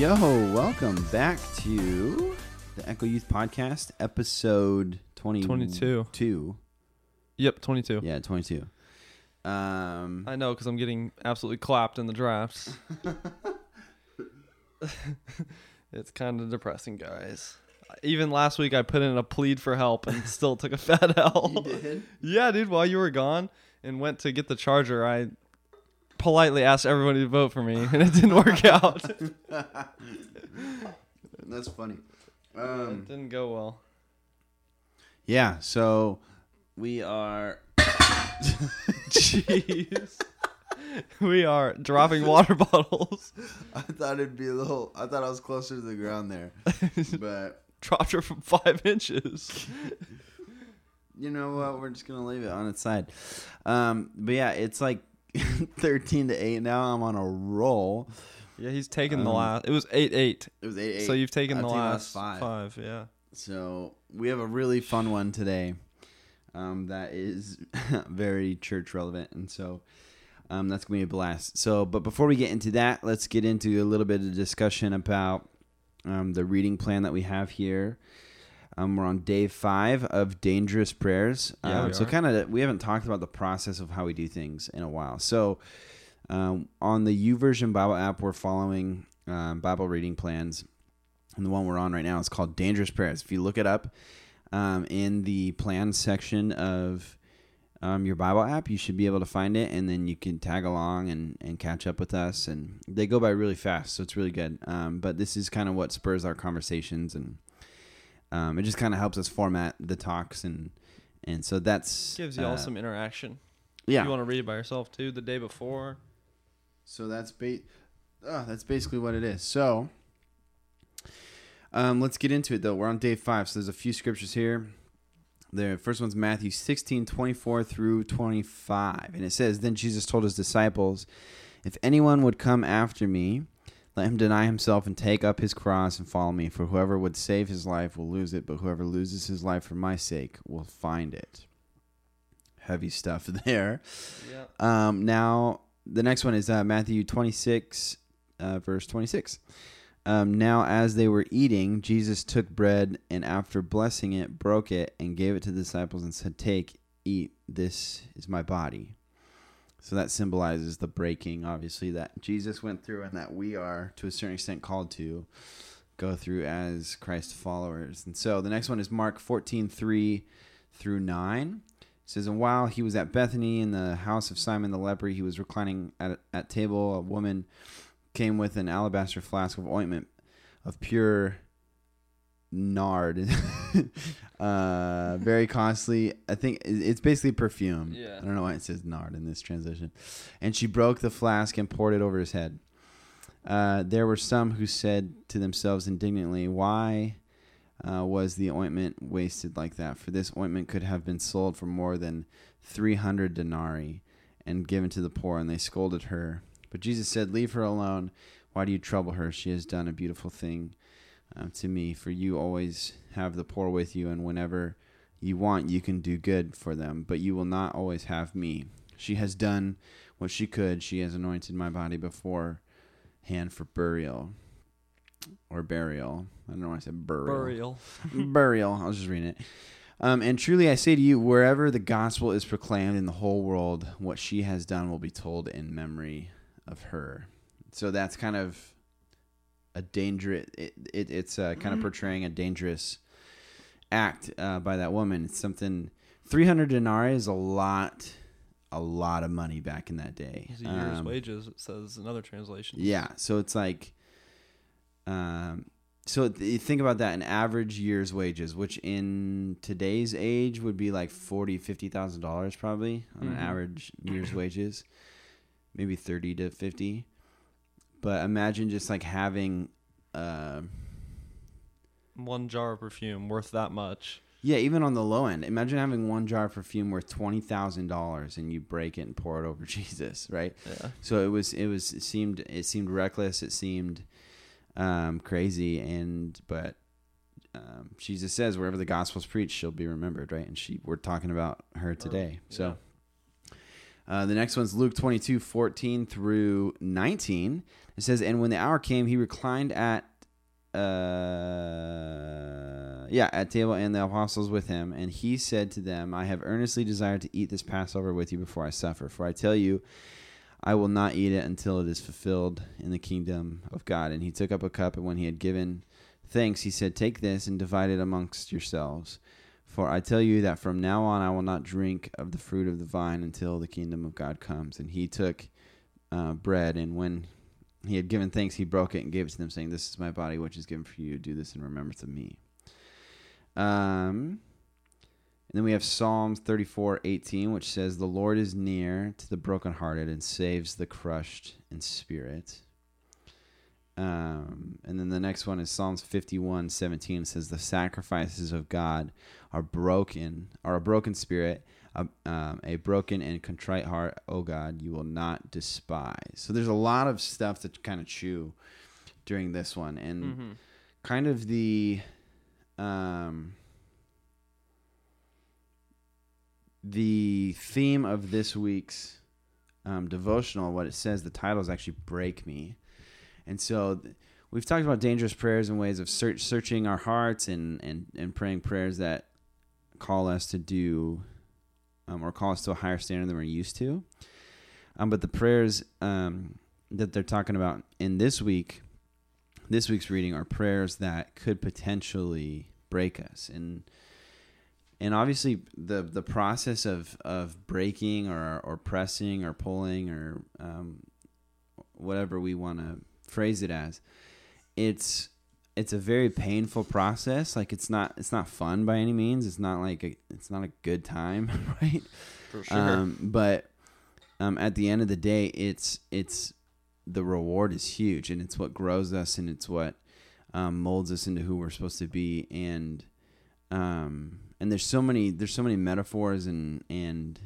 Yo, welcome back to the Echo Youth Podcast, episode 20 22. Two. Yep, 22. Yeah, 22. Um, I know because I'm getting absolutely clapped in the drafts. it's kind of depressing, guys. Even last week, I put in a plead for help and still took a fat L. You did? Yeah, dude. While you were gone and went to get the charger, I politely asked everybody to vote for me, and it didn't work out. That's funny. Um, didn't go well. yeah, so we are. Jeez. we are dropping water bottles. I thought it'd be a little. I thought I was closer to the ground there, but Dropped her from five inches. you know what? We're just gonna leave it on its side. Um, but yeah, it's like thirteen to eight now. I'm on a roll. Yeah, he's taken the Um, last. It was eight eight. It was eight. eight. So you've taken I've the taken last, five. five. Yeah. So we have a really fun one today um, that is very church relevant, and so um, that's gonna be a blast. So, but before we get into that, let's get into a little bit of discussion about um, the reading plan that we have here. Um, we're on day five of dangerous prayers. Yeah, Um, so kind of we haven't talked about the process of how we do things in a while. So um, on the YouVersion Bible app, we're following um, Bible reading plans, and the one we're on right now is called Dangerous Prayers. If you look it up um, in the plan section of um, your Bible app, you should be able to find it, and then you can tag along and, and catch up with us. And they go by really fast, so it's really good. Um, but this is kind of what spurs our conversations, and um, it just kind of helps us format the talks, and and so that's Gives you all uh, some interaction. yeah. You want to read it by yourself too the day before. So that's ba- uh, that's basically what it is. So um, let's get into it though. We're on day five, so there's a few scriptures here. The first one's Matthew 16, 24 through 25. And it says, Then Jesus told his disciples, If anyone would come after me, let him deny himself and take up his cross and follow me. For whoever would save his life will lose it, but whoever loses his life for my sake will find it. Heavy stuff there. Yeah. Um, now, the next one is uh, Matthew 26, uh, verse 26. Um, now, as they were eating, Jesus took bread and after blessing it, broke it and gave it to the disciples and said, Take, eat, this is my body. So that symbolizes the breaking, obviously, that Jesus went through and that we are, to a certain extent, called to go through as Christ followers. And so the next one is Mark 14, 3 through 9. It says, And while he was at Bethany in the house of Simon the leper, he was reclining at, at table. A woman came with an alabaster flask of ointment of pure nard. uh, very costly. I think it's basically perfume. Yeah. I don't know why it says nard in this translation. And she broke the flask and poured it over his head. Uh, there were some who said to themselves indignantly, Why uh, was the ointment wasted like that? For this ointment could have been sold for more than 300 denarii and given to the poor. And they scolded her. But Jesus said, Leave her alone. Why do you trouble her? She has done a beautiful thing uh, to me. For you always have the poor with you, and whenever you want, you can do good for them. But you will not always have me. She has done what she could. She has anointed my body before hand for burial or burial. I don't know why I said burial. Burial. burial. I was just reading it. Um, and truly, I say to you, wherever the gospel is proclaimed in the whole world, what she has done will be told in memory of her. So that's kind of a dangerous. It, it, it's uh, kind of portraying a dangerous act uh, by that woman. It's something. Three hundred denarii is a lot, a lot of money back in that day. It's a year's Um, wages. It says in other translations. yeah, so it's like, um, so th- think about that an average year's wages, which in today's age would be like forty, fifty thousand dollars probably on an Mhm. average year's wages, maybe thirty to fifty. But imagine just like having Uh, One jar of perfume worth that much. yeah, even on the low end, imagine having one jar of perfume worth twenty thousand dollars, and you break it and pour it over Jesus, right? Yeah. So it was, it was, it seemed, it seemed reckless. It seemed um, crazy, and but um, Jesus says, wherever the gospel's preached, she'll be remembered, right? And she, we're talking about her today. So uh, the next one's Luke 22, 14 through 19. It says, And when the hour came, he reclined at, uh, yeah, at table and the apostles with him. And he said to them, I have earnestly desired to eat this Passover with you before I suffer. For I tell you, I will not eat it until it is fulfilled in the kingdom of God. And he took up a cup, and when he had given thanks, he said, Take this and divide it amongst yourselves. For I tell you that from now on I will not drink of the fruit of the vine until the kingdom of God comes. And he took uh, bread, and when he had given thanks, he broke it and gave it to them, saying, This is my body, which is given for you. Do this in remembrance of me. Um, and then we have Psalms 34 18, which says, The Lord is near to the brokenhearted and saves the crushed in spirit. Um, and then the next one is Psalms 51 17. It says, The sacrifices of God are broken, are a broken spirit, a, um, a broken and contrite heart, oh God, you will not despise. So there's a lot of stuff to kind of chew during this one. And Mm-hmm. kind of the um the theme of this week's um, devotional what it says the title is actually break me and so th- we've talked about dangerous prayers and ways of search, searching our hearts and, and, and praying prayers that call us to do um, or call us to a higher standard than we're used to. Um, but the prayers um, that they're talking about in this week this week's reading are prayers that could potentially break us. And and obviously the the process of of breaking or or pressing or pulling or um, whatever we want to phrase it as it's it's a very painful process like it's not it's not fun by any means it's not like a, it's not a good time right For sure. um, but um, at the end of the day, it's it's the reward is huge, and it's what grows us, and it's what um, molds us into who we're supposed to be. And um, and there's so many there's so many metaphors and and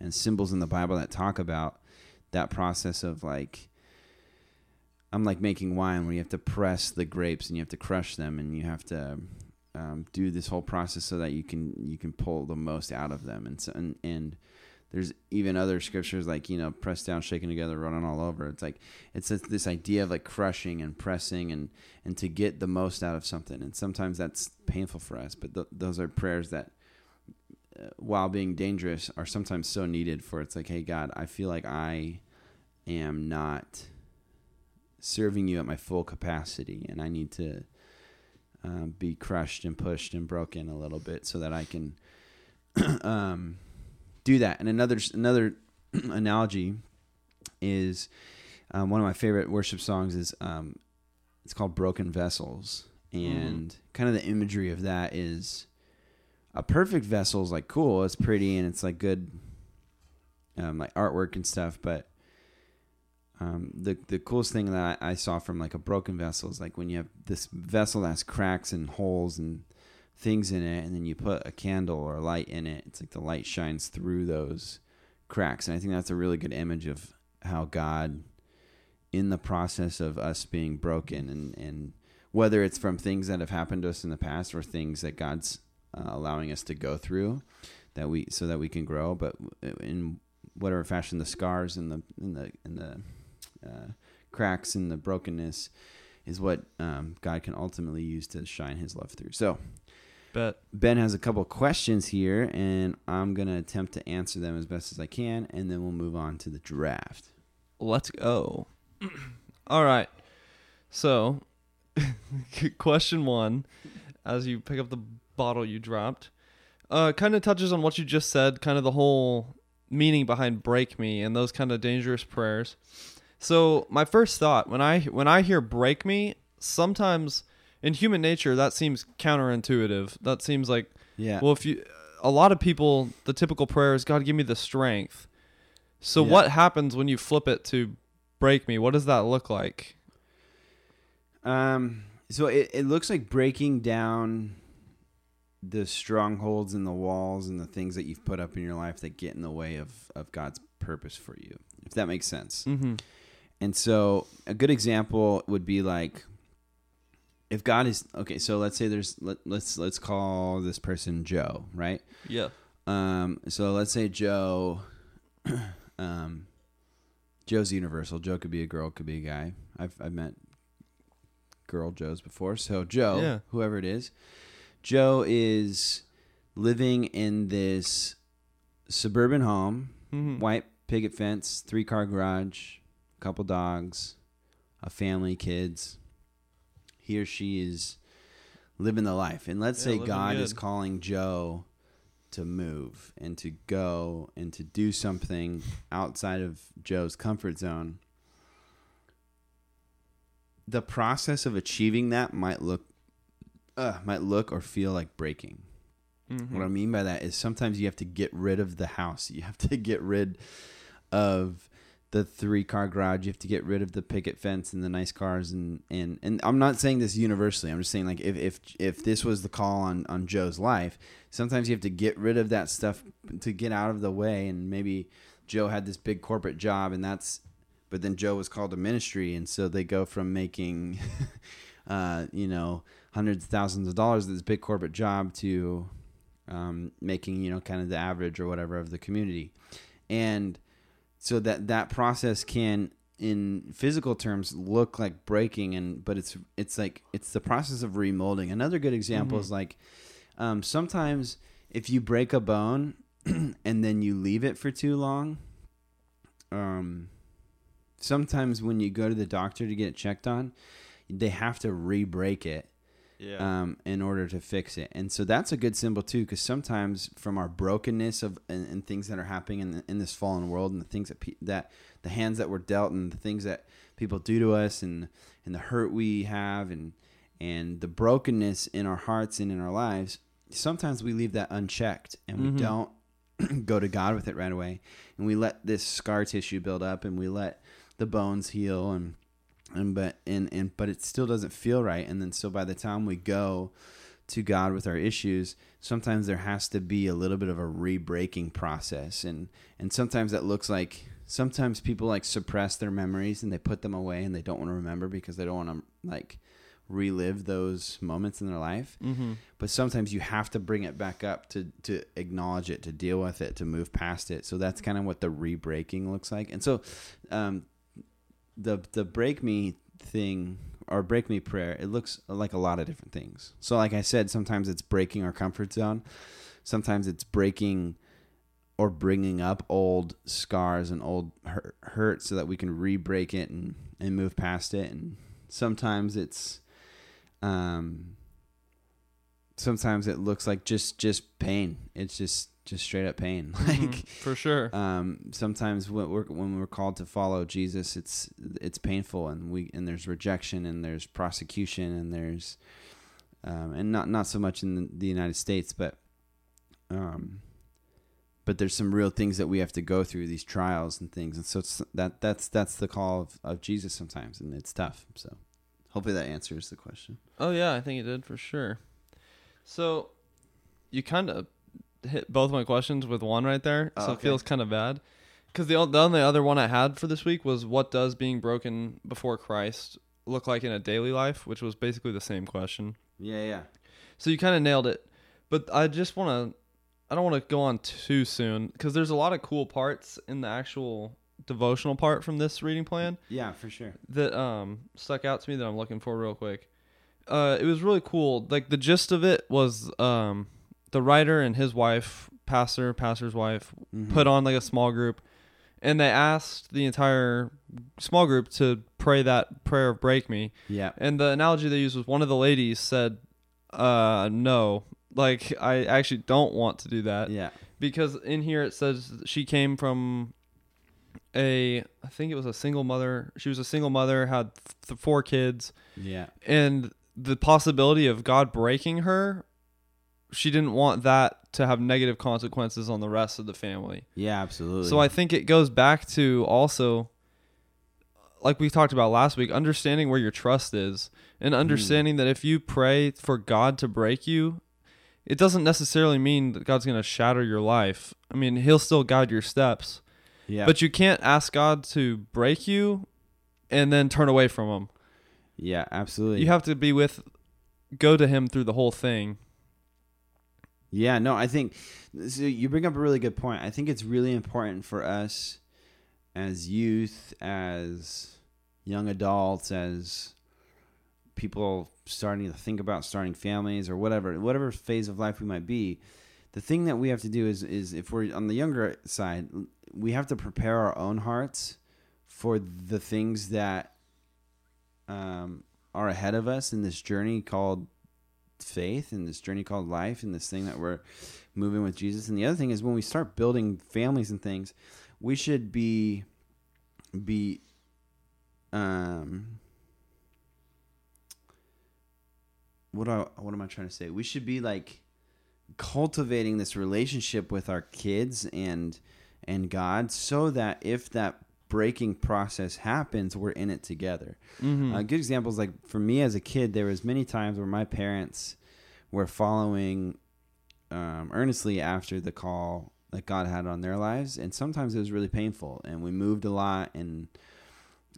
and symbols in the Bible that talk about that process of like I'm like making wine where you have to press the grapes and you have to crush them and you have to um, do this whole process so that you can you can pull the most out of them. And so, and and there's even other scriptures like you know pressed down shaken together running all over. It's like it's this- this idea of like crushing and pressing and and to get the most out of something. And sometimes that's painful for us but th- those are prayers that uh, while being dangerous are sometimes so needed for it's like hey god i feel like i am not serving you at my full capacity and i need to um, be crushed and pushed and broken a little bit so that i can um, do that. And another another analogy is um, one of my favorite worship songs is um, it's called "Broken Vessels," and kind of the imagery of that is a perfect vessel is like cool, it's pretty, and it's like good, um, like artwork and stuff. But um, the the coolest thing that I, I saw from like a broken vessel is like when you have this vessel that has cracks and holes and things in it and then you put a candle or a light in it it's like the light shines through those cracks. And i think that's a really good image of how god in the process of us being broken and and whether it's from things that have happened to us in the past or things that god's uh, allowing us to go through that we so that we can grow but in whatever fashion the scars and the in the in the uh, cracks and the brokenness is what um, god can ultimately use to shine his love through so Bet. Ben has a couple questions here, and I'm going to attempt to answer them as best as I can, and then we'll move on to the draft. Let's go. All right. So, question one, as you pick up the bottle you dropped, uh, kind of touches on what you just said, kind of the whole meaning behind "break me" and those kind of dangerous prayers. So, my first thought when I when I hear "break me," sometimes in human nature that seems counterintuitive. That seems like Yeah. well, if you, a lot of people, the typical prayer is, God, give me the strength. So Yeah. what happens when you flip it to break me? What does that look like? Um, so it, it looks like breaking down the strongholds and the walls and the things that you've put up in your life that get in the way of, of God's purpose for you, if that makes sense. Mm-hmm. And so a good example would be like if God is okay, so let's say there's let, let's let's call this person Joe, right? Yeah. Um, so let's say Joe, um, Joe's universal. Joe could be a girl, could be a guy. I've I've met girl Joes before. So Joe, Yeah. whoever it is, Joe is living in this suburban home, Mm-hmm. white picket fence, three car garage, couple dogs, a family, kids. He or she is living the life. And let's Yeah, say God is calling Joe to move and to go and to do something outside of Joe's comfort zone. The process of achieving that might look uh, might look or feel like breaking. Mm-hmm. What I mean by that is sometimes you have to get rid of the house. You have to get rid of the three car garage. You have to get rid of the picket fence and the nice cars and and and I'm not saying this universally. I'm just saying like if if if this was the call on on Joe's life, sometimes you have to get rid of that stuff to get out of the way and maybe Joe had this big corporate job and that's but then Joe was called to ministry and so they go from making uh you know hundreds of thousands of dollars at this big corporate job to um, making you know kind of the average or whatever of the community and so that that process can in physical terms look like breaking and but it's it's like it's the process of remolding another good example Mhm. is like um, sometimes if you break a bone and then you leave it for too long um, sometimes when you go to the doctor to get it checked on they have to re-break it Yeah. um, in order to fix it. And so that's a good symbol too, because sometimes from our brokenness of and, and things that are happening in, in this fallen world, and the things that pe- that the hands that were dealt, and the things that people do to us, and and the hurt we have, and and the brokenness in our hearts and in our lives, sometimes we leave that unchecked, and we Mhm. don't go to God with it right away, and we let this scar tissue build up, and we let the bones heal, and and but and and but it still doesn't feel right. And then so by the time we go to God with our issues sometimes there has to be a little bit of a re-breaking process. And and sometimes that looks like sometimes people like suppress their memories and they put them away and they don't want to remember because they don't want to like relive those moments in their life. Mm-hmm. but sometimes you have to bring it back up to to acknowledge it to deal with it to move past it. So that's kind of what the re-breaking looks like. And so um the the break me thing or break me prayer it looks like a lot of different things. So like i said sometimes it's breaking our comfort zone. Sometimes it's breaking or bringing up old scars and old hurt, so that we can re-break it and, and move past it. And sometimes it's um sometimes it looks like just just pain. It's just just straight up pain like Mhm. for sure. um, sometimes when we're when we're called to follow Jesus, it's it's painful, and we and there's rejection, and there's prosecution, and there's um, and not not so much in the, the United States, but um, but there's some real things that we have to go through these trials and things, and so it's, that that's that's the call of, of Jesus sometimes, and it's tough. So hopefully that answers the question. Oh yeah, I think it did for sure. So you kind of hit both my questions with one right there, Oh, so it feels kind of bad. Because the the only other one I had for this week was what does being broken before Christ look like in a daily life, which was basically the same question. Yeah, yeah, So you kind of nailed it. But I just want to I don't want to go on too soon cuz there's a lot of cool parts in the actual devotional part from this reading plan yeah, for sure. that um stuck out to me that I'm looking for real quick. Uh it was really cool. Like the gist of it was um the writer and his wife, pastor, pastor's wife, Mhm. put on like a small group and they asked the entire small group to pray that prayer of break me. yeah, And the analogy they used was one of the ladies said, uh, no, like I actually don't want to do that yeah, because in here it says she came from a, I think it was a single mother. She was a single mother, had th- four kids, yeah, and the possibility of God breaking her, she didn't want that to have negative consequences on the rest of the family. yeah, absolutely. So I think it goes back to also like we talked about last week, understanding where your trust is and hmm. understanding that if you pray for God to break you, it doesn't necessarily mean that God's going to shatter your life. I mean, He'll still guide your steps, Yeah. but you can't ask God to break you and then turn away from Him. yeah, absolutely. You have to be with, go to Him through the whole thing. Yeah, no, I think so you bring up a really good point. I think it's really important for us as youth, as young adults, as people starting to think about starting families or whatever, whatever phase of life we might be. The thing that we have to do is is if we're on the younger side, we have to prepare our own hearts for the things that um, are ahead of us in this journey called faith and this journey called life and this thing that we're moving with Jesus. And the other thing is when we start building families and things, we should be be um what I, what am I trying to say? We should be like cultivating this relationship with our kids and and God so that if that breaking process happens, we're in it together. Mm-hmm. A good example is like for me as a kid, there was many times where my parents were following um, earnestly after the call that God had on their lives, and sometimes it was really painful. And we moved a lot, and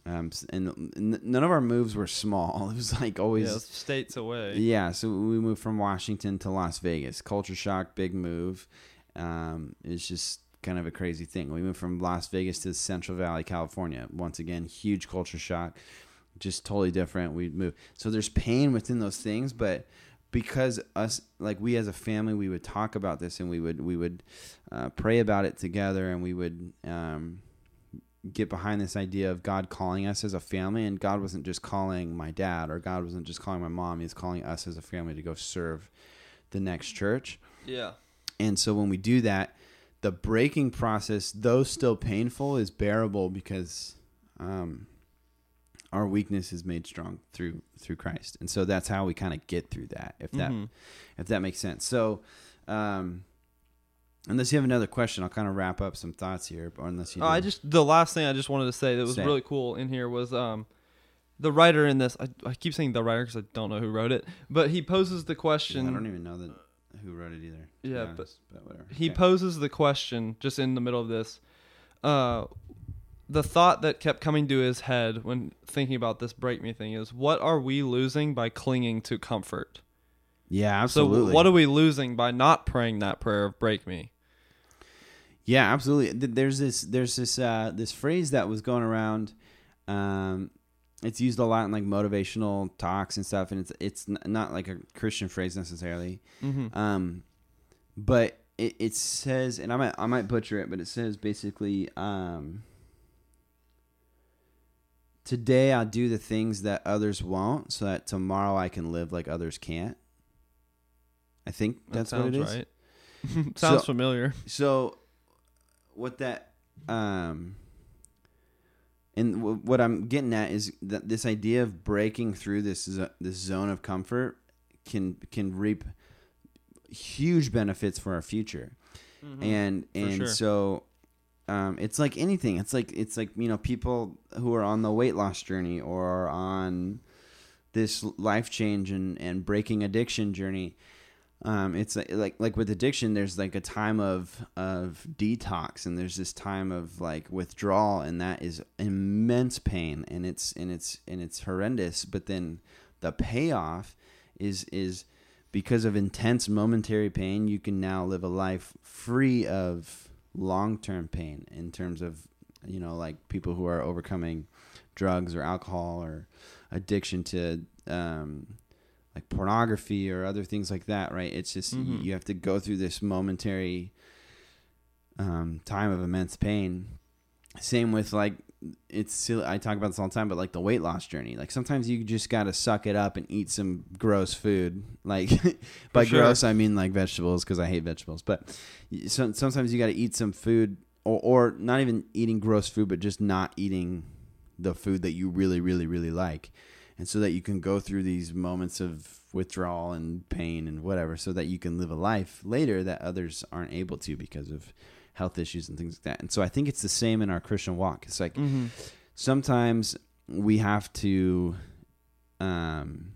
um, and n- none of our moves were small. It was like always yeah, states away. yeah, so we moved from Washington to Las Vegas. Culture shock, big move. Um, it's just kind of a crazy thing. We moved from Las Vegas to Central Valley, California. Once again, huge culture shock. Just totally different. We moved. So there's pain within those things, but because us like we as a family we would talk about this and we would we would uh, pray about it together and we would um, get behind this idea of God calling us as a family and God wasn't just calling my dad or God wasn't just calling my mom he's calling us as a family to go serve the next church Yeah. and so when we do that the breaking process though still painful is bearable because um, our weakness is made strong through through Christ and so that's how we kind of get through that if that Mhm. if that makes sense so um, unless you have another question I'll kind of wrap up some thoughts here or unless you Oh, I just the last thing I just wanted to say that was really cool in here was um the writer in this. I, I keep saying the writer because I don't know who wrote it, but he poses the question. I don't even know that who wrote it either. Yeah, but honest, but whatever. he Okay. poses the question just in the middle of this. Uh, the thought that kept coming to his head when thinking about this break me thing is, what are we losing by clinging to comfort? yeah, absolutely. So what are we losing by not praying that prayer of break me? Yeah, absolutely. There's this there's this uh, this phrase that was going around. Um, it's used a lot in like motivational talks and stuff, and it's it's not like a Christian phrase necessarily. Mm-hmm. Um, but it, it says, and I might I might butcher it, but it says basically, um, today I'll do the things that others won't, so that tomorrow I can live like others can't. I think that's what it is. right. sounds So- familiar. So, what that um, and w- what I'm getting at is that this idea of breaking through this zo- this zone of comfort can can reap huge benefits for our future, and Mm-hmm. For and sure. so. Um, it's like anything. It's like it's like you know people who are on the weight loss journey or on this life change and, and breaking addiction journey um, it's like, like like with addiction there's like a time of of detox and there's this time of like withdrawal and that is immense pain and it's and it's and it's horrendous. But then the payoff is is because of intense momentary pain you can now live a life free of long-term pain in terms of you know like people who are overcoming drugs or alcohol or addiction to um, like pornography or other things like that, right? It's just you- Mhm. you have to go through this momentary um, time of immense pain. Same with like it's silly. I talk about this all the time, but like the weight loss journey, like sometimes you just got to suck it up and eat some gross food. Like by sure. gross, I mean like vegetables because I hate vegetables. But so, sometimes you got to eat some food, or, or not even eating gross food, but just not eating the food that you really, really, really like and so that you can go through these moments of withdrawal and pain and whatever so that you can live a life later that others aren't able to because of health issues and things like that and so i think it's the same in our christian walk it's like Mm-hmm. sometimes we have to um,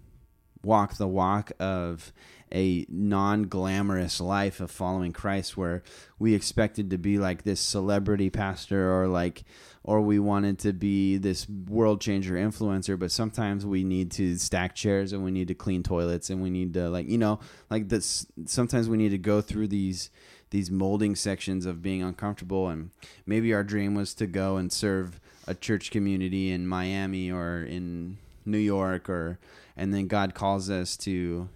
walk the walk of a non-glamorous life of following Christ where we expected to be like this celebrity pastor or like or we wanted to be this world changer influencer but sometimes we need to stack chairs and we need to clean toilets and we need to like you know like this sometimes we need to go through these these molding sections of being uncomfortable and maybe our dream was to go and serve a church community in Miami or in New York or and then God calls us to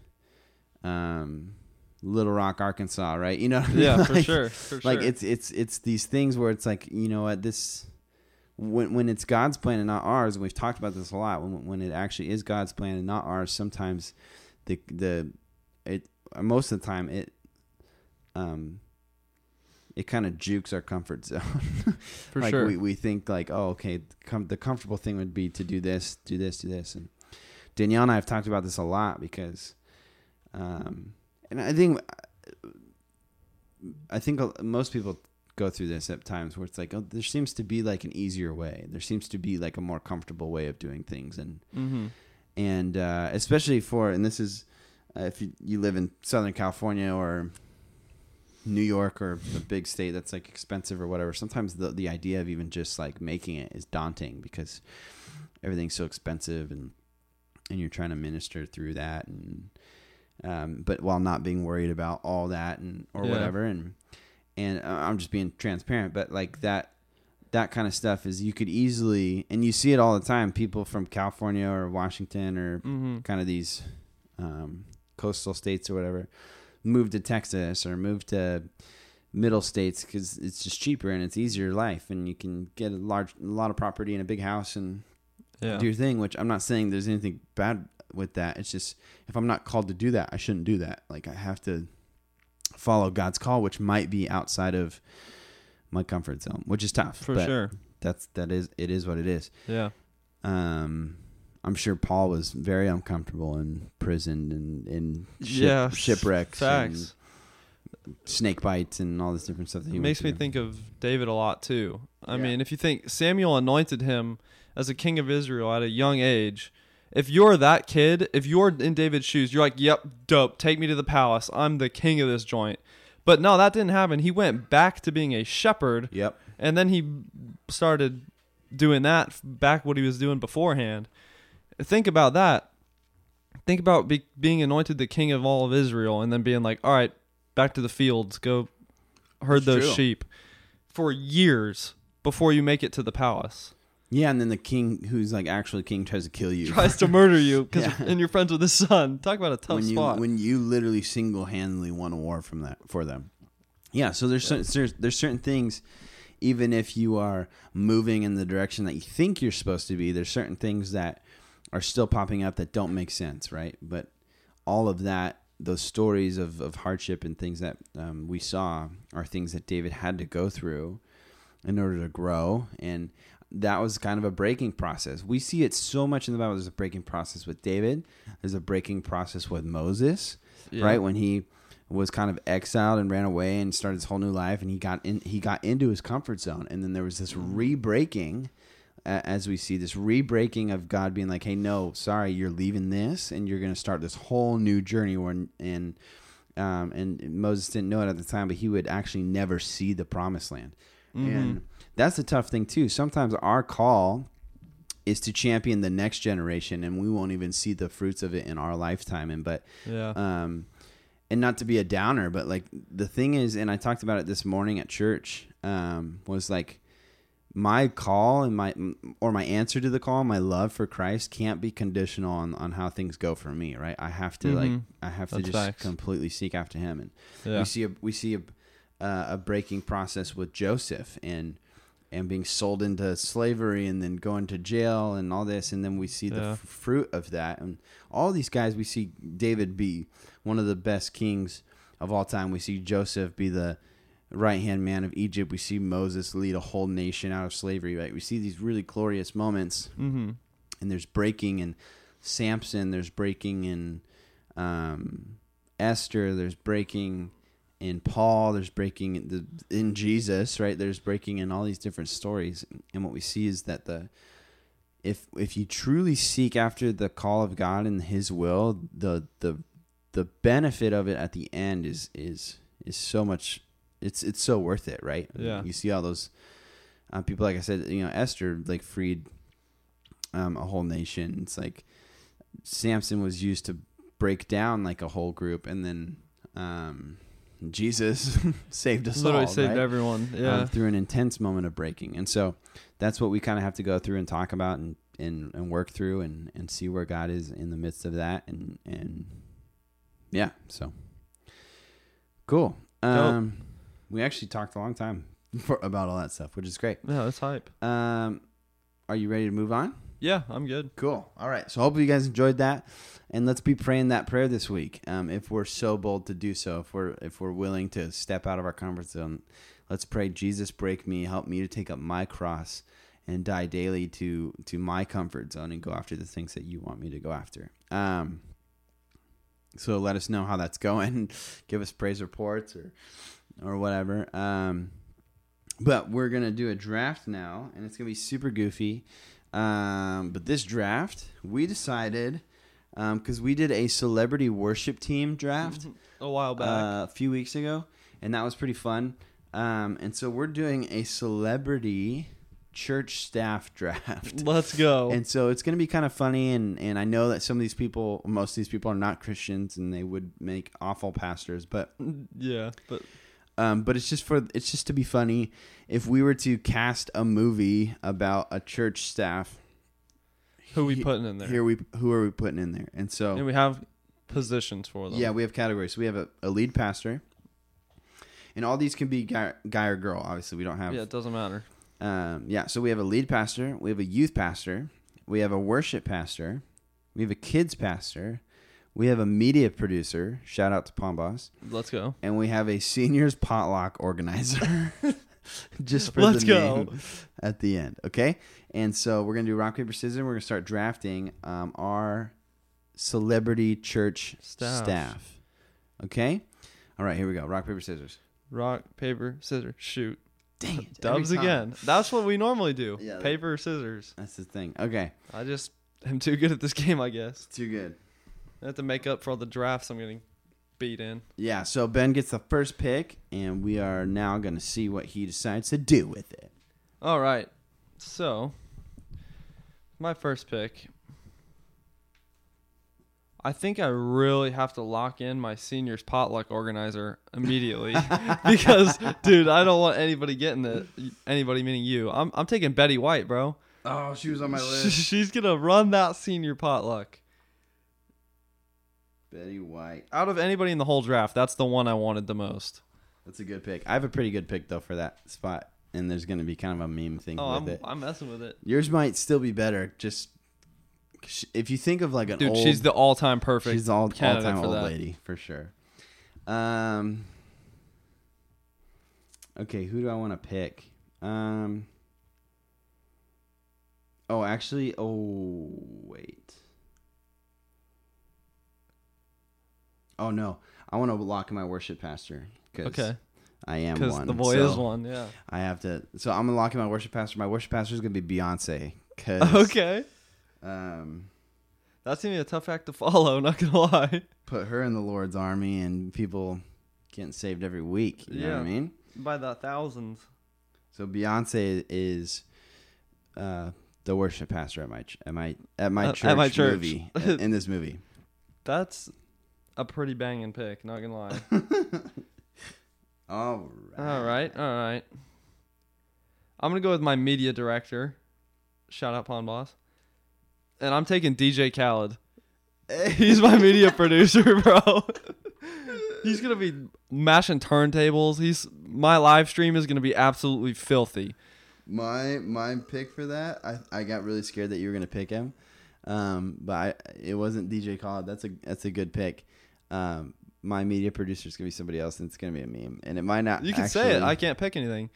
um, Little Rock, Arkansas, right? You know, Yeah, like, for sure. For Like it's it's it's these things where it's like you know what this when when it's God's plan and not ours. And we've talked about this a lot. When when it actually is God's plan and not ours, sometimes the the it most of the time it um it kind of jukes our comfort zone. for like sure. we, we think like oh okay com- the comfortable thing would be to do this do this do this and danielle and i have talked about this a lot because um and i think i think most people go through this at times where it's like oh there seems to be like an easier way there seems to be like a more comfortable way of doing things and mm-hmm. and uh, especially for and this is uh, if you, you live in Southern California or New York or a big state that's like expensive or whatever. Sometimes the the idea of even just like making it is daunting because everything's so expensive and and you're trying to minister through that and um, but while not being worried about all that and or Yeah. whatever and and uh, I'm just being transparent but like that that kind of stuff is you could easily and you see it all the time people from California or Washington or Mm-hmm. kind of these um, coastal states or whatever move to Texas or move to middle states because it's just cheaper and it's easier life and you can get a large a lot of property and a big house and Yeah. do your thing which I'm not saying there's anything bad with that it's just if I'm not called to do that I shouldn't do that like I have to follow God's call which might be outside of my comfort zone which is tough For but sure. that's that is it is what it is Yeah. um, I'm sure Paul was very uncomfortable in prison and in ship, yeah. shipwrecks, Facts. and snake bites, and all this different stuff. That he It makes me think of David a lot too. I Yeah. mean, if you think Samuel anointed him as a king of Israel at a young age, if you're that kid, if you're in David's shoes, you're like, "Yep, dope. Take me to the palace. I'm the king of this joint." But no, that didn't happen. He went back to being a shepherd, Yep. and then he started doing that back what he was doing beforehand. Think about that. Think about be, being anointed the king of all of Israel, and then being like, "All right, back to the fields. Go herd It's those true. sheep." For years before you make it to the palace, Yeah, and then the king, who's like actually king, tries to kill you. tries to murder you because Yeah. and you're friends with his son. Talk about a tough when you spot. when you literally single handedly won a war from that for them. Yeah, so there's certain, there's there's certain things, even if you are moving in the direction that you think you're supposed to be, there's certain things that are still popping up that don't make sense, right? But all of that, those stories of, of hardship and things that um, we saw are things that David had to go through in order to grow. And that was kind of a breaking process. We see it so much in the Bible. There's a breaking process with David, there's a breaking process with Moses Yeah. right when he was kind of exiled and ran away and started his whole new life and he got in he got into his comfort zone and then there was this re-breaking uh, as we see this re-breaking of God being like hey no sorry you're leaving this and you're going to start this whole new journey where and um, and Moses didn't know it at the time but he would actually never see the promised land Mhm. and that's the tough thing too sometimes our call is to champion the next generation and we won't even see the fruits of it in our lifetime and but yeah. um, and not to be a downer, but like the thing is, and I talked about it this morning at church, um, was like my call and my or my answer to the call, my love for Christ can't be conditional on, on how things go for me, right? I have to like Mhm. I have to just facts. completely seek after Him, and yeah. we see a we see a uh, a breaking process with Joseph and and being sold into slavery and then going to jail and all this. And then we see the Yeah. f- fruit of that. And all these guys we see David be one of the best kings of all time. We see Joseph be the right hand man of Egypt. We see Moses lead a whole nation out of slavery right? We see these really glorious moments. Mm-hmm. and there's breaking in Samson, there's breaking in um, Esther, there's breaking in Paul, there's breaking in, the, in Jesus, right? There's breaking in all these different stories, and what we see is that the if if you truly seek after the call of God and His will, the the the benefit of it at the end is is is so much. It's it's so worth it, right? Yeah. You see all those uh, people, like I said, you know, Esther like freed um, a whole nation. It's like Samson was used to break down like a whole group, and then um, Jesus saved us Literally all, saved right? everyone. um, Yeah. through an intense moment of breaking. And so that's what we kind of have to go through and talk about and, and, and work through and, and see where God is in the midst of that. And, and yeah, so cool. Um, we actually talked a long time for, about all that stuff, which is great. yeah, that's hype. Um, are you ready to move on? Yeah, I'm good. Cool. All right. So hopefully you guys enjoyed that, and let's be praying that prayer this week. Um, if we're so bold to do so, if we're if we're willing to step out of our comfort zone, let's pray. Jesus, break me, help me to take up my cross and die daily to to my comfort zone and go after the things that you want me to go after. Um, so let us know how that's going. Give us praise reports or or whatever. Um, but we're gonna do a draft now, and it's gonna be super goofy. Um, but this draft, we decided because we did a celebrity worship team draft A while back. uh, a few weeks ago, and that was pretty fun. Um, and so we're doing a celebrity church staff draft. Let's go. And so it's going to be kind of funny, and, and I know that some of these people, most of these people, are not Christians, and they would make awful pastors. But yeah, but um, but it's just for it's just to be funny. If we were to cast a movie about a church staff, who we he- putting in there? here we who are we putting in there? And so and we have positions for them. Yeah, we have categories. So we have a, a lead pastor, and all these can be guy, guy or girl. Obviously, we don't have. yeah, it doesn't matter. Um, yeah. So we have a lead pastor. We have a youth pastor. We have a worship pastor. We have a kids pastor. We have a media producer. Shout out to Palm Boss. Let's go. And we have a seniors potluck organizer. Just for Let's the go. name at the end, okay? And so we're gonna do rock paper scissors. We're gonna start drafting um, our celebrity church Staff. staff. Okay. All right, here we go. Rock paper scissors. Rock, paper, scissors, shoot. Dang it! Dubs every time. again. That's what we normally do. Yeah, paper, scissors. That's the thing. Okay, I just am too good at this game, I guess. too good. I have to make up for all the drafts I'm getting beat in. Yeah. So Ben gets the first pick, and we are now gonna see what he decides to do with it. All right. So, my first pick. I think I really have to lock in my seniors potluck organizer immediately because, dude, I don't want anybody getting it. Anybody meaning you. I'm I'm taking Betty White, bro. Oh, she was on my list. She's gonna run that senior potluck. Betty White. Out of anybody in the whole draft, that's the one I wanted the most. That's a good pick. I have a pretty good pick though for that spot, and there's gonna be kind of a meme thing Oh, with I'm it. I'm messing with it, Yours might still be better. Just if you think of like an dude. old, she's the all-time perfect. she's the all candidate time old that. lady for sure. Um. Okay, who do I want to pick? Um. Oh, actually, oh wait. Oh no, I want to lock in my worship pastor. 'cause Okay, I am because one. the boy is one. Yeah. I have to. So I'm gonna lock in my worship pastor. My worship pastor is gonna be Beyonce. Cause Okay. um, That's gonna be a tough act to follow. Not gonna lie. put her in the Lord's army and people getting saved every week. You know what I mean? By the thousands. So Beyonce is uh, the worship pastor at my ch- at my at my Uh, at church my church. movie in this movie. That's a pretty banging pick. Not gonna lie. All right. all right. All right. I'm gonna go with my media director. Shout out Pond Boss. And I'm taking DJ Khaled. He's my media producer, bro. He's gonna be mashing turntables. He's my live stream is gonna be absolutely filthy. My my pick for that, I I got really scared that you were gonna pick him, um, but I, it wasn't DJ Khaled. That's a that's a good pick. Um, my media producer is gonna be somebody else, and it's gonna be a meme, and it might not. You can say it. I can't pick anything.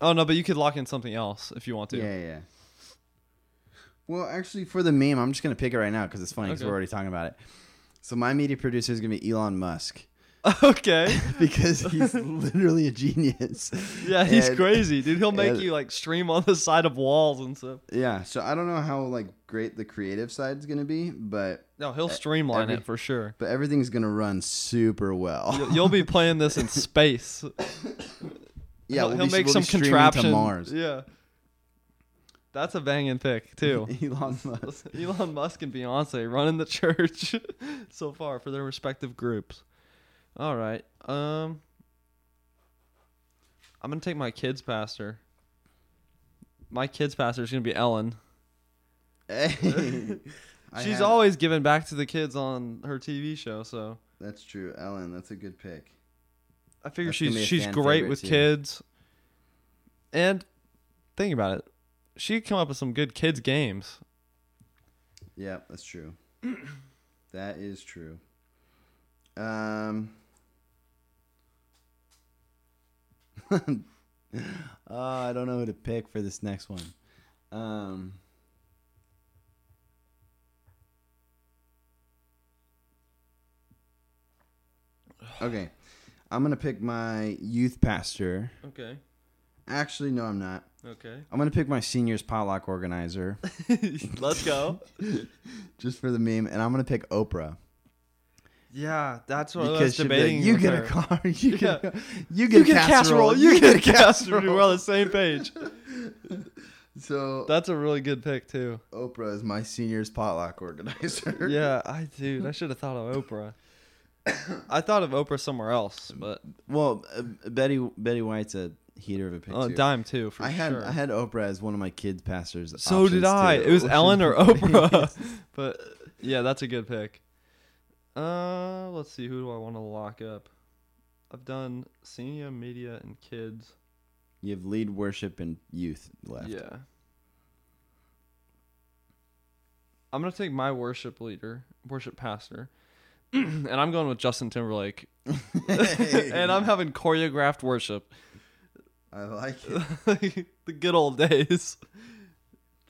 Oh no, but you could lock in something else if you want to. Yeah, yeah. Well, actually, for the meme, I'm just gonna pick it right now because it's funny because Okay. we're already talking about it. So my media producer is gonna be Elon Musk. Okay. because he's literally a genius. Yeah, he's And- crazy, dude. He'll make and- you like stream on the side of walls and stuff. Yeah, so I don't know how like great the creative side's gonna be, but No, he'll streamline every- it for sure. but everything's gonna run super well. You'll- You'll be playing this in space. yeah, he'll, we'll he'll be, make we'll some contraption. to Mars. Yeah, that's a banging pick too. Elon Musk. Elon Musk and Beyonce running the church so far for their respective groups. All right. Um I'm going to take my kids pastor. My kids pastor is going to be Ellen. Hey, She's have- always giving back to the kids on her TV show, so That's true, Ellen. That's a good pick. I figure That's she's she's great with too. kids. And think about it. She could come up with some good kids games. Yeah, that's true. that is true. Um. oh, I don't know who to pick for this next one. Um. Okay, I'm gonna pick my youth pastor. Okay. Actually, no, I'm not. Okay. I'm gonna pick my seniors potluck organizer Let's go. just for the meme, and I'm gonna pick Oprah. Yeah, that's what I was Because she'll be like, debating. you with get her. a car, you get, a, you get, You a casserole, You get a casserole. casserole. We're on the same page. So That's a really good pick too. Oprah is my seniors potluck organizer. Yeah, I dude, I should have thought of Oprah. I thought of Oprah somewhere else, but Well, uh, Betty Betty White's a heater of a pick oh, too. dime too for I had sure. I had Oprah as one of my kids' pastors. so did I. too, It was Ellen or. Oprah. but yeah, that's a good pick. Uh, let's see. Who do I want to lock up? I've done senior media and kids. you have lead worship and youth left. Yeah. I'm gonna take my worship leader, worship pastor, and I'm going with Justin Timberlake, and I'm having choreographed worship, I like it. the good old days.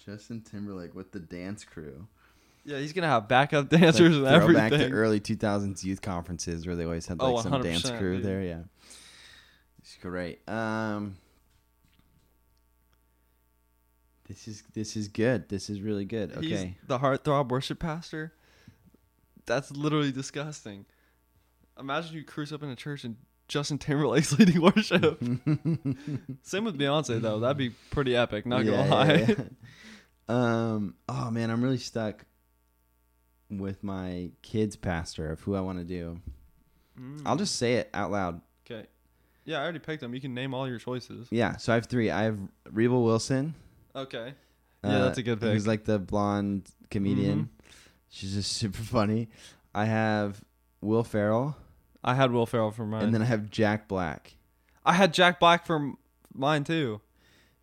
Justin Timberlake with the dance crew. Yeah, he's gonna have backup dancers like and everything. to early 2000s youth conferences where they always had like Oh, some dance crew dude. there. Yeah, it's great. Um, this is this is good. This is really good. He's Okay, the heartthrob worship pastor. That's literally disgusting. Imagine you cruise up in a church and Justin Timberlake's leading worship. Same with Beyonce though. That'd be pretty epic. Not gonna lie. yeah, yeah. um. Oh man, I'm really stuck with my kids pastor of who I want to do. Mm. I'll just say it out loud. Okay. Yeah, I already picked them. You can name all your choices. Yeah. So I have three. I have Rebel Wilson. Okay. Yeah, that's a good pick. He's like the blonde comedian. She's just super funny. I have Will Ferrell, I had Will Ferrell for mine. and then I have Jack Black. I had Jack Black for m- mine too.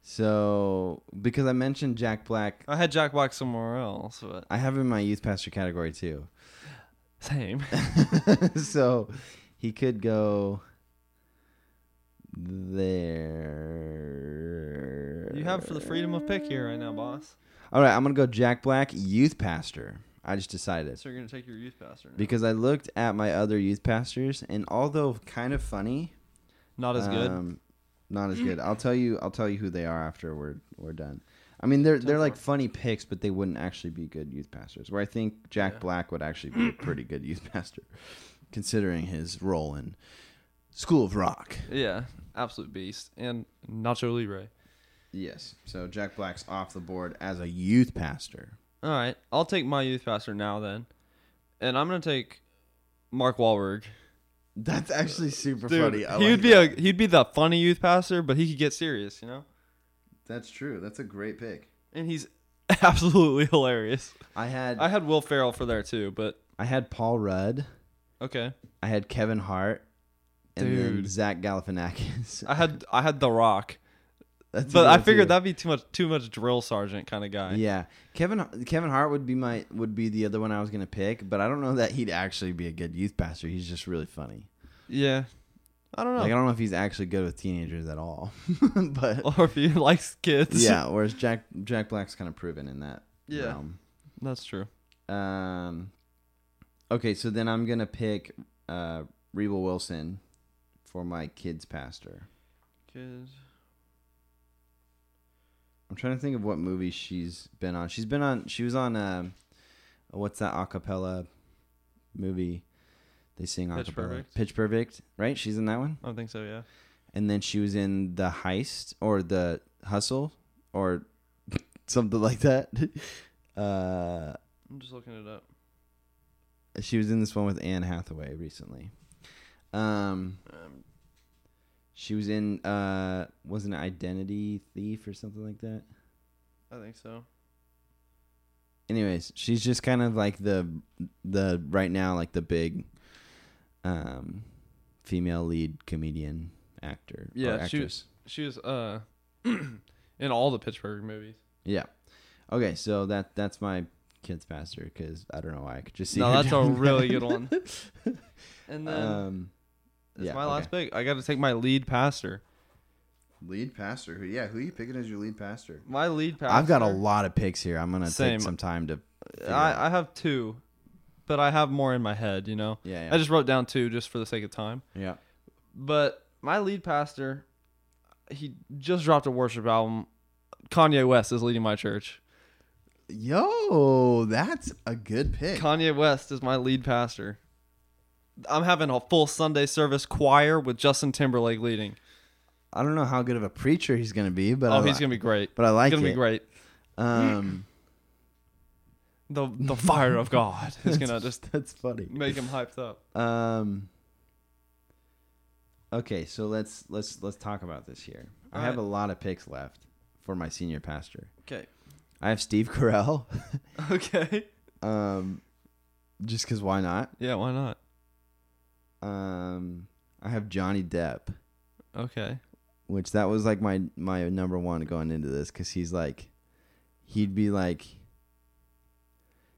So because I mentioned Jack Black, I had Jack Black somewhere else, but I have him in my youth pastor category too. same. so he could go there. You have for the freedom of pick here right now, boss. All right, I'm gonna go Jack Black, youth pastor. I just decided So you're gonna take your youth pastor. Now. because I looked at my other youth pastors, and although kind of funny, Not as good. um, not as good. I'll tell you. I'll tell you who they are after we're we're done. I mean, they're they're like funny picks, but they wouldn't actually be good youth pastors. Where I think Jack Yeah. Black would actually be a pretty good youth pastor, considering his role in School of Rock. Yeah, absolute beast. And Nacho Libre. Yes. So Jack Black's off the board as a youth pastor. All right, I'll take my youth pastor now then, and I'm gonna take Mark Wahlberg. That's actually super Dude, funny. I he like would be that. a he'd be the funny youth pastor, but he could get serious, you know. That's true. That's a great pick. And he's absolutely hilarious. I had I had Will Ferrell for there too, but I had Paul Rudd. okay. I had Kevin Hart. And then Zach Galifianakis. I had I had The Rock, That's but I figured that'd be too much too much drill sergeant kind of guy. Yeah, Kevin Kevin Hart would be my would be the other one I was gonna pick, but I don't know that he'd actually be a good youth pastor. He's just really funny. Yeah. I don't know. Like I don't know if he's actually good with teenagers at all, but or if he likes kids. yeah. Whereas Jack Jack Black's kind of proven in that Yeah. realm. That's true. Um, okay, so then I'm gonna pick uh, Rebel Wilson for my kids pastor. Kids. I'm trying to think of what movie she's been on. She's been on. She was on. Um, what's that acapella movie? They sing Pitch acapella. Perfect? Pitch Perfect, right? She's in that one. I don't think so. Yeah. And then she was in the heist or the hustle or something like that. Uh, I'm just looking it up. she was in this one with Anne Hathaway recently. Um, Um, she was in uh, was an Identity Thief or something like that. I think so. anyways, she's just kind of like the the right now like the big um female lead comedian actor. or Yeah, she actress. She was uh in all the Pitch Perfect movies. Yeah. Okay, so that that's my kid's pastor because I don't know why I could just see. No, that's a really good one. And then um, it's yeah, my okay. last pick. I got to take my lead pastor. lead pastor. Who? Yeah, who are you picking as your lead pastor? My lead pastor. I've got a lot of picks here. I'm gonna Same. take some time to. I, I have two, but I have more in my head. You know, yeah, I just wrote down two just for the sake of time. yeah. But my lead pastor, he just dropped a worship album. Kanye West is leading my church. Yo, that's a good pick. Kanye West is my lead pastor. I'm having a full Sunday service choir with Justin Timberlake leading. I don't know how good of a preacher he's gonna be, but oh, I he's li- gonna be great. but I like He's gonna it. be great. Um, The the fire of God is gonna just that's funny. make him hyped up. Um. Okay, so let's let's let's talk about this here. I have a lot of picks left for my senior pastor. Okay. I have Steve Carell. Okay. um, just because why not? Yeah, why not? Um, I have Johnny Depp, Okay. which that was like my my number one going into this because he's like, he'd be like,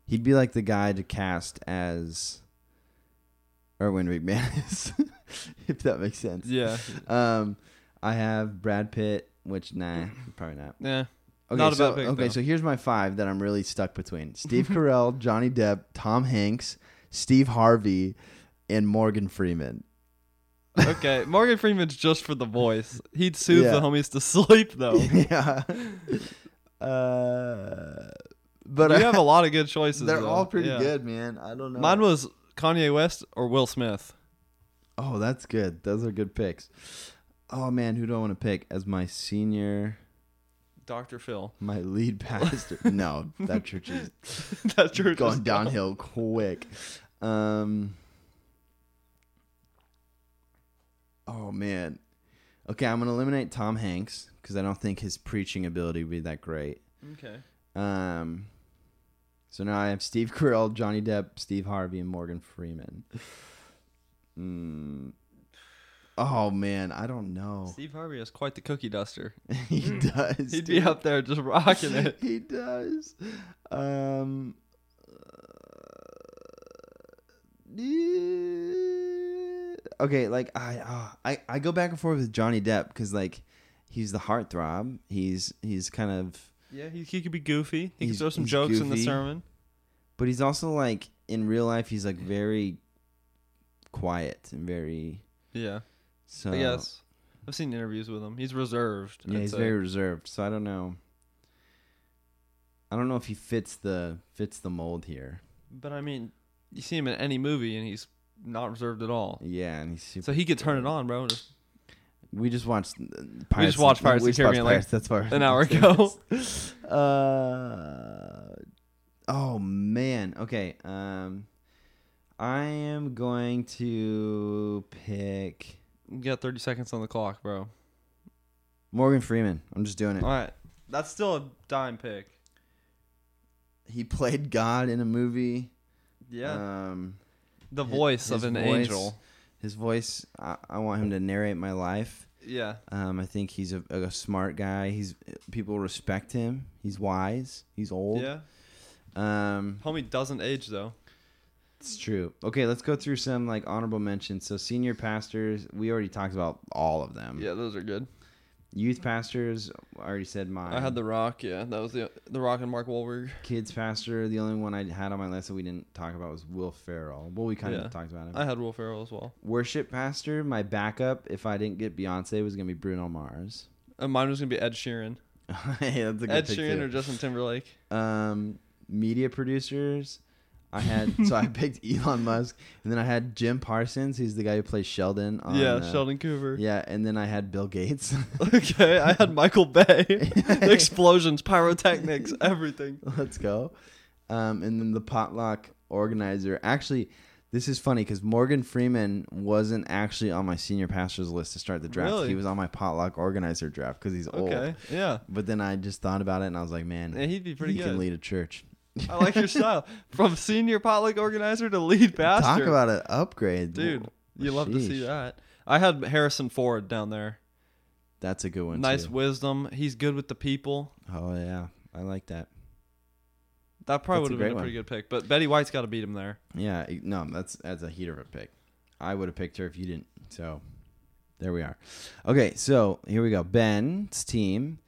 he'd be like the guy to cast as Erwin McManus, if that makes sense. Yeah. Um, I have Brad Pitt, which nah, probably not. Yeah. Okay, Not a so bad pick, okay, though. so here's my five that I'm really stuck between: Steve Carell, Johnny Depp, Tom Hanks, Steve Harvey, and Morgan Freeman. Okay. Morgan Freeman's just for the voice. He'd soothe Yeah. the homies to sleep though. yeah. Uh, but you have a lot of good choices. they're though. all pretty Yeah. good, man. I don't know. Mine was Kanye West or Will Smith. oh, that's good. Those are good picks. Oh man, who do I want to pick as my senior, Dr. Phil. my lead pastor? no, that church is that church going is downhill quick. Um. Oh man. Okay, I'm gonna eliminate Tom Hanks because I don't think his preaching ability would be that great. Okay. Um. So now I have Steve Carell, Johnny Depp, Steve Harvey, and Morgan Freeman. Mm. Oh man, I don't know. Steve Harvey is quite the cookie duster. he does. He'd be up there just rocking it. he does. Um. uh, okay, like I, uh, I, I go back and forth with Johnny Depp because like he's the heartthrob. He's he's kind of, Yeah, he, he could be goofy. He He's- could throw some he's jokes in the goofy. sermon. but he's also like in real life he's like very quiet and very Yeah. so. I guess. I've seen interviews with him. He's reserved. Yeah, I'd he's say. very reserved. So I don't know. I don't know if he fits the fits the mold here. But I mean, you see him in any movie and he's not reserved at all. Yeah, and he's super. So he could turn it on, bro. Just we just watched. Pirates watched Pirates we of just the Caribbean, watched Pirates, that's far. an hour ago. uh, oh man. Okay. Um, I am going to pick You got 30 seconds on the clock, bro. Morgan Freeman. I'm just doing it. All right. That's still a dime pick. He played God in a movie. Yeah. Um, the voice of his an voice- angel. his voice. I, I want him to narrate my life. Yeah. Um, I think he's a, a smart guy. He's people respect him. He's wise. He's old. Yeah. Um, Homie doesn't age though. it's true. Okay, let's go through some like honorable mentions. So senior pastors, we already talked about all of them. Yeah, those are good. Youth pastors, I already said mine. I had the Rock. Yeah, that was the the Rock and Mark Wahlberg. kids pastor. The only one I had on my list that we didn't talk about was Will Ferrell. Well, we kind Yeah. of talked about him. I had Will Ferrell as well. Worship pastor, my backup, if I didn't get Beyonce, was gonna be Bruno Mars. And mine was gonna be Ed Sheeran. hey, that's a good Ed Sheeran too. or Justin Timberlake. um, media producers. I had so I picked Elon Musk, and then I had Jim Parsons, who's the guy who plays Sheldon. On, yeah, uh, Sheldon Cooper. Yeah, and then I had Bill Gates. okay, I had Michael Bay. Explosions, pyrotechnics, everything. Let's go. Um, and then the potluck organizer. Actually, this is funny because Morgan Freeman wasn't actually on my senior pastor's list to start the draft. Really? He was on my potluck organizer draft because he's old. Okay, yeah. But then I just thought about it and I was like, man, Yeah, he'd be pretty he good. can lead a church. I like your style. From senior potluck organizer to lead pastor. Talk about an upgrade, Dude, you love to see that. I had Harrison Ford down there. That's a good one. nice too. wisdom. He's good with the people. Oh yeah, I like that. That probably would have been a one. pretty good pick. But Betty White's got to beat him there. Yeah, no, that's that's a heater of a pick. I would have picked her if you didn't. So there we are. Okay, so here we go. Ben's team.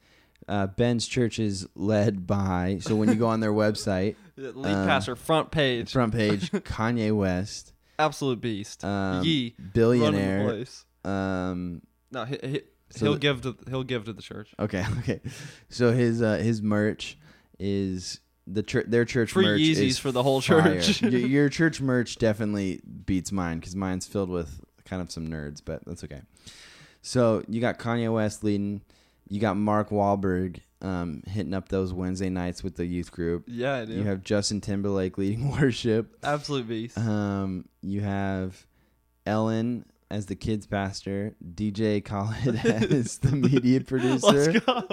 Uh, Ben's church is led by. So when you go on their website, Lead Um, passer, front page, front page, Kanye West, absolute beast. um, the billionaire. place. Um, No, he, he, So he'll the- give to he'll give to the church. okay, okay. So his uh, his merch is the church. Their church Free merch Yeezys is for the whole church. your, your church merch definitely beats mine because mine's filled with kind of some nerds, but that's okay. So you got Kanye West leading. You got Mark Wahlberg um, hitting up those Wednesday nights with the youth group. Yeah, I do. You have Justin Timberlake leading worship. absolute beast. Um, you have Ellen as the kids pastor, DJ Khaled as the media producer, Let's go.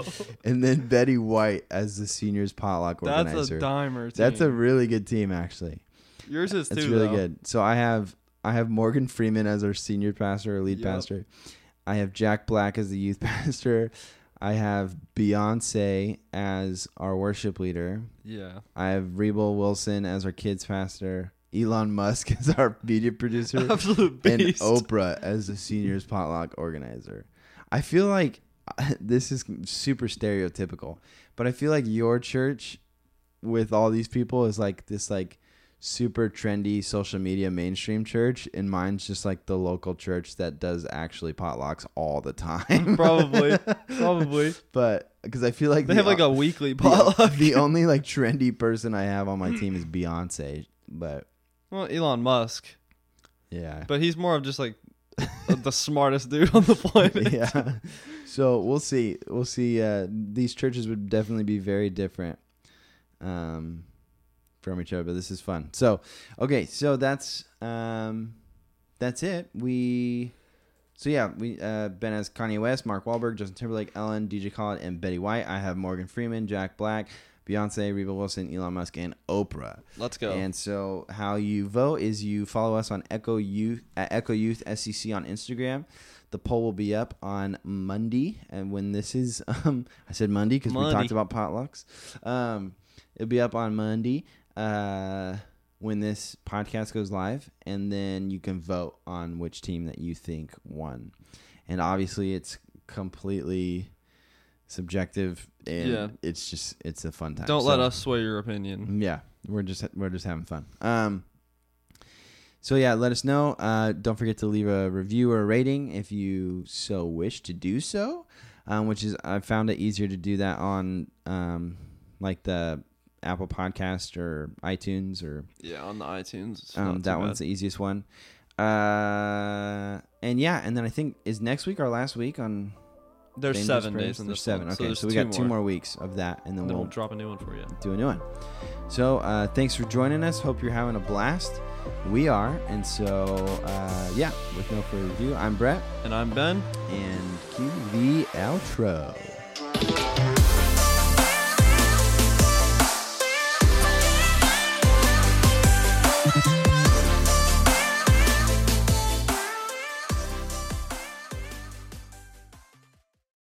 and then Betty White as the seniors potluck That's organizer. That's a dimer. Team. That's a really good team, actually. yours is too. It's really though. good. So I have I have Morgan Freeman as our senior pastor or lead Yep. pastor. I have Jack Black as the youth pastor. I have Beyonce as our worship leader. Yeah, I have Rebel Wilson as our kids pastor. Elon Musk as our media producer. absolute beast. and. Oprah as the seniors potluck organizer. I feel like this is super stereotypical, but I feel like your church with all these people is like this like super trendy social media mainstream church and mine's just like the local church that does actually potlucks all the time. Probably, probably. but because I feel like They the have like a weekly the, potluck. the only like trendy person I have on my team is Beyonce, but well, Elon Musk, yeah. but he's more of just like the smartest dude on the planet. yeah. So we'll see. We'll see. Uh, these churches would definitely be very different um, from each other, but this is fun. So, okay. So that's um, that's it. We. So yeah, we uh, Ben has Kanye West, Mark Wahlberg, Justin Timberlake, Ellen, DJ Khaled, and Betty White. I have Morgan Freeman, Jack Black, Beyonce, Rebel Wilson, Elon Musk, and Oprah. Let's go. And so, how you vote is you follow us on Echo Youth at Echo Youth SEC on Instagram. The poll will be up on Monday, and when this is, um, I said Monday because we talked about potlucks. Um, it'll be up on Monday uh, when this podcast goes live, and then you can vote on which team that you think won. And obviously, it's completely subjective, and Yeah. it's just it's a fun time. Don't let us sway your opinion. yeah, we're just we're just having fun. Um, so yeah, let us know. Uh, don't forget to leave a review or a rating if you so wish to do so. Um, which is I found it easier to do that on um, like the Apple Podcast or iTunes or Yeah, on the iTunes. It's um, that one's the easiest one. Uh, and yeah, and then I think is next week our last week on. There's Dangerous seven Prayers? days in There's this seven. one, Okay, there's so, we got two more. weeks of that, and then And then we'll we'll drop a new one for you. do a new one. So uh, thanks for joining us. Hope you're having a blast. We are, and so uh, yeah. With no further ado, I'm Brett, And I'm Ben. and cue the outro.